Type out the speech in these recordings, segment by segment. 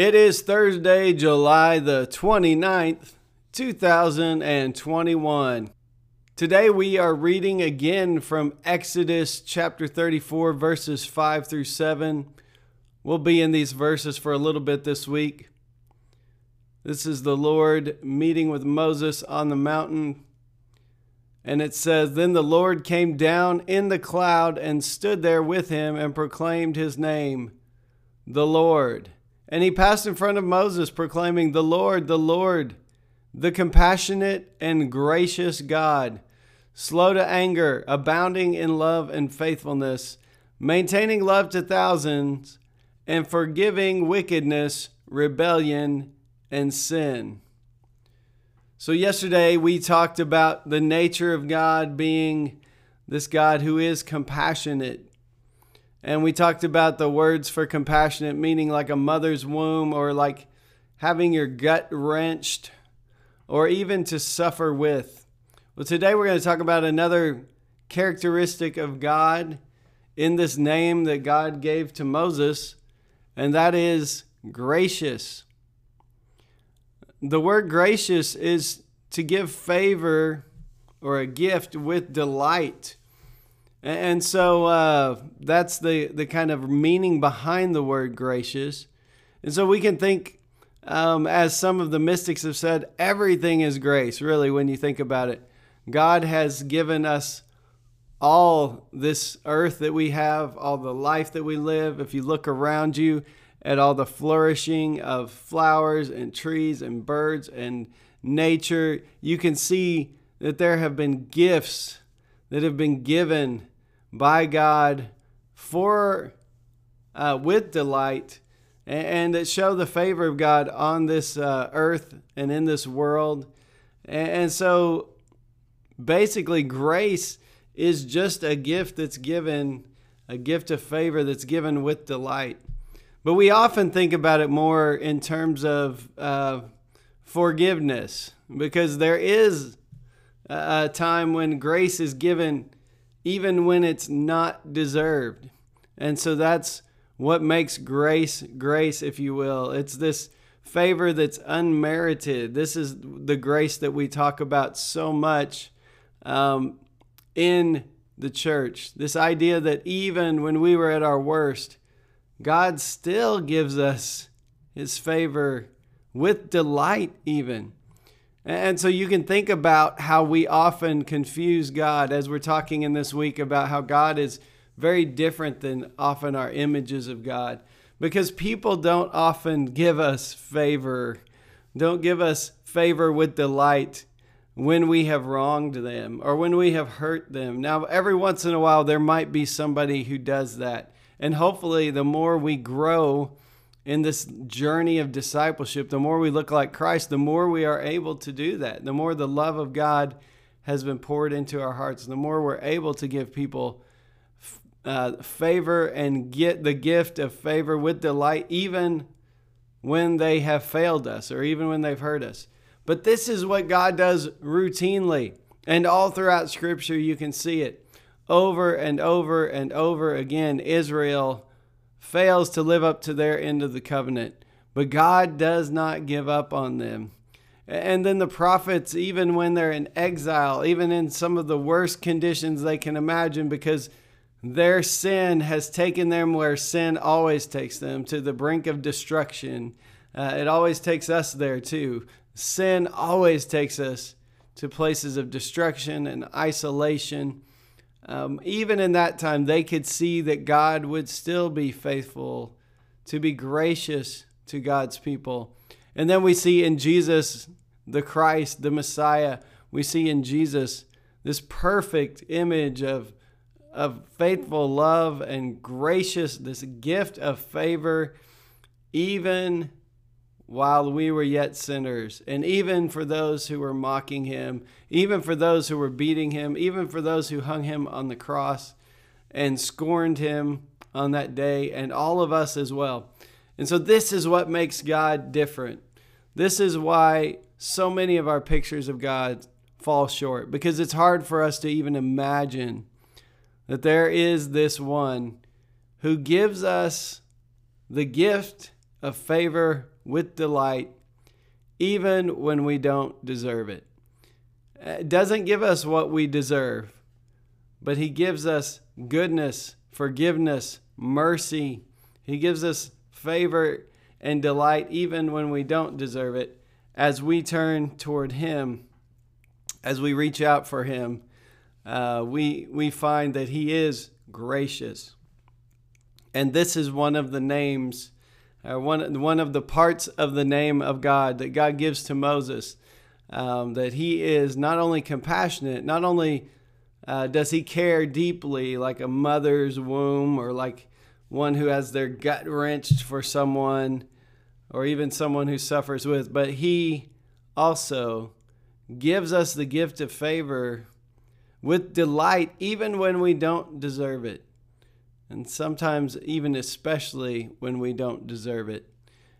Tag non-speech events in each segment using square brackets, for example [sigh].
It is Thursday, July the 29th, 2021. Today we are reading again from Exodus chapter 34, verses 5 through 7. We'll be in these verses for a little bit this week. This is the Lord meeting with Moses on the mountain and it says, Then the Lord came down in the cloud and stood there with him and proclaimed his name, the Lord. And he passed in front of Moses, proclaiming, The Lord, the Lord, the compassionate and gracious God, slow to anger, abounding in love and faithfulness, maintaining love to thousands, and forgiving wickedness, rebellion, and sin. So, yesterday we talked about the nature of God being this God who is compassionate. And we talked about the words for compassionate, meaning like a mother's womb or like having your gut wrenched or even to suffer with. Well, today we're going to talk about another characteristic of God in this name that God gave to Moses, and that is gracious the word gracious is to give favor or a gift with delight. And so uh, that's the, the kind of meaning behind the word gracious. And so we can think, um, as some of the mystics have said, everything is grace, really, when you think about it. God has given us all this earth that we have, all the life that we live. If you look around you, at all the flourishing of flowers and trees and birds and nature, you can see that there have been gifts that have been given by God for uh, with delight and, and, that show the favor of God on this uh, earth and in this world. And, and so basically, grace is just a gift that's given, a gift of favor that's given with delight. But we often think about it more in terms of uh, forgiveness because there is a time when grace is given even when it's not deserved. And so that's what makes grace grace, if you will. It's this favor that's unmerited. This is the grace that we talk about so much um, in the church. This idea that even when we were at our worst, God still gives us his favor with delight, even. And so you can think about how we often confuse God as we're talking in this week about how God is very different than often our images of God. Because people don't often give us favor, don't give us favor with delight when we have wronged them or when we have hurt them. Now, every once in a while, there might be somebody who does that. And hopefully, the more we grow in this journey of discipleship, the more we look like Christ, the more we are able to do that. The more the love of God has been poured into our hearts, the more we're able to give people uh, favor and get the gift of favor with delight, even when they have failed us or even when they've hurt us. But this is what God does routinely. And all throughout Scripture, you can see it over and over and over again, Israel fails to live up to their end of the covenant. But God does not give up on them. And then the prophets, even when they're in exile, even in some of the worst conditions they can imagine, because their sin has taken them where sin always takes them to the brink of destruction. Uh, it always takes us there too. Sin always takes us to places of destruction and isolation um, even in that time, they could see that God would still be faithful to be gracious to God's people. And then we see in Jesus, the Christ, the Messiah, we see in Jesus this perfect image of, of faithful love and gracious, this gift of favor, even while we were yet sinners. And even for those who were mocking him, even for those who were beating him, even for those who hung him on the cross and scorned him on that day, and all of us as well. And so, this is what makes God different. This is why so many of our pictures of God fall short, because it's hard for us to even imagine that there is this one who gives us the gift of favor with delight, even when we don't deserve it. It doesn't give us what we deserve, but He gives us goodness, forgiveness, mercy. He gives us favor and delight even when we don't deserve it as we turn toward Him, as we reach out for Him. Uh, we, we find that He is gracious. And this is one of the names, uh, one, one of the parts of the name of God that God gives to Moses. Um, that He is not only compassionate, not only uh, does He care deeply like a mother's womb or like one who has their gut wrenched for someone or even someone who suffers with, but He also gives us the gift of favor with delight, even when we don't deserve it. And sometimes, even especially when we don't deserve it.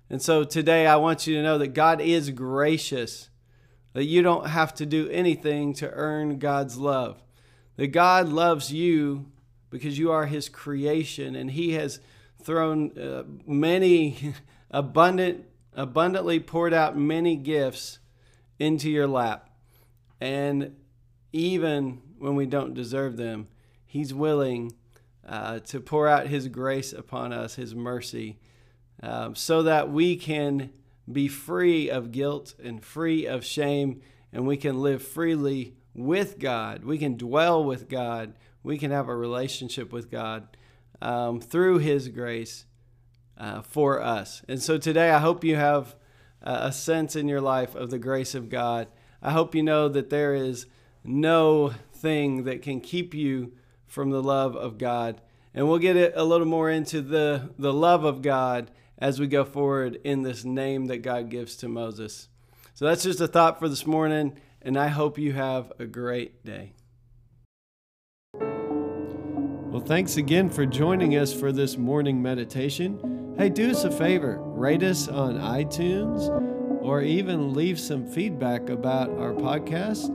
And so today, I want you to know that God is gracious, that you don't have to do anything to earn God's love, that God loves you because you are His creation, and He has thrown uh, many [laughs] abundant, abundantly poured out many gifts into your lap. And even when we don't deserve them, He's willing uh, to pour out His grace upon us, His mercy, um, so that we can be free of guilt and free of shame, and we can live freely with God. We can dwell with God. We can have a relationship with God um, through His grace uh, for us. And so today, I hope you have a sense in your life of the grace of God. I hope you know that there is no thing that can keep you from the love of God. And we'll get it a little more into the, the love of God as we go forward in this name that God gives to Moses. So that's just a thought for this morning, and I hope you have a great day. Well, thanks again for joining us for this morning meditation. Hey, do us a favor rate us on iTunes or even leave some feedback about our podcast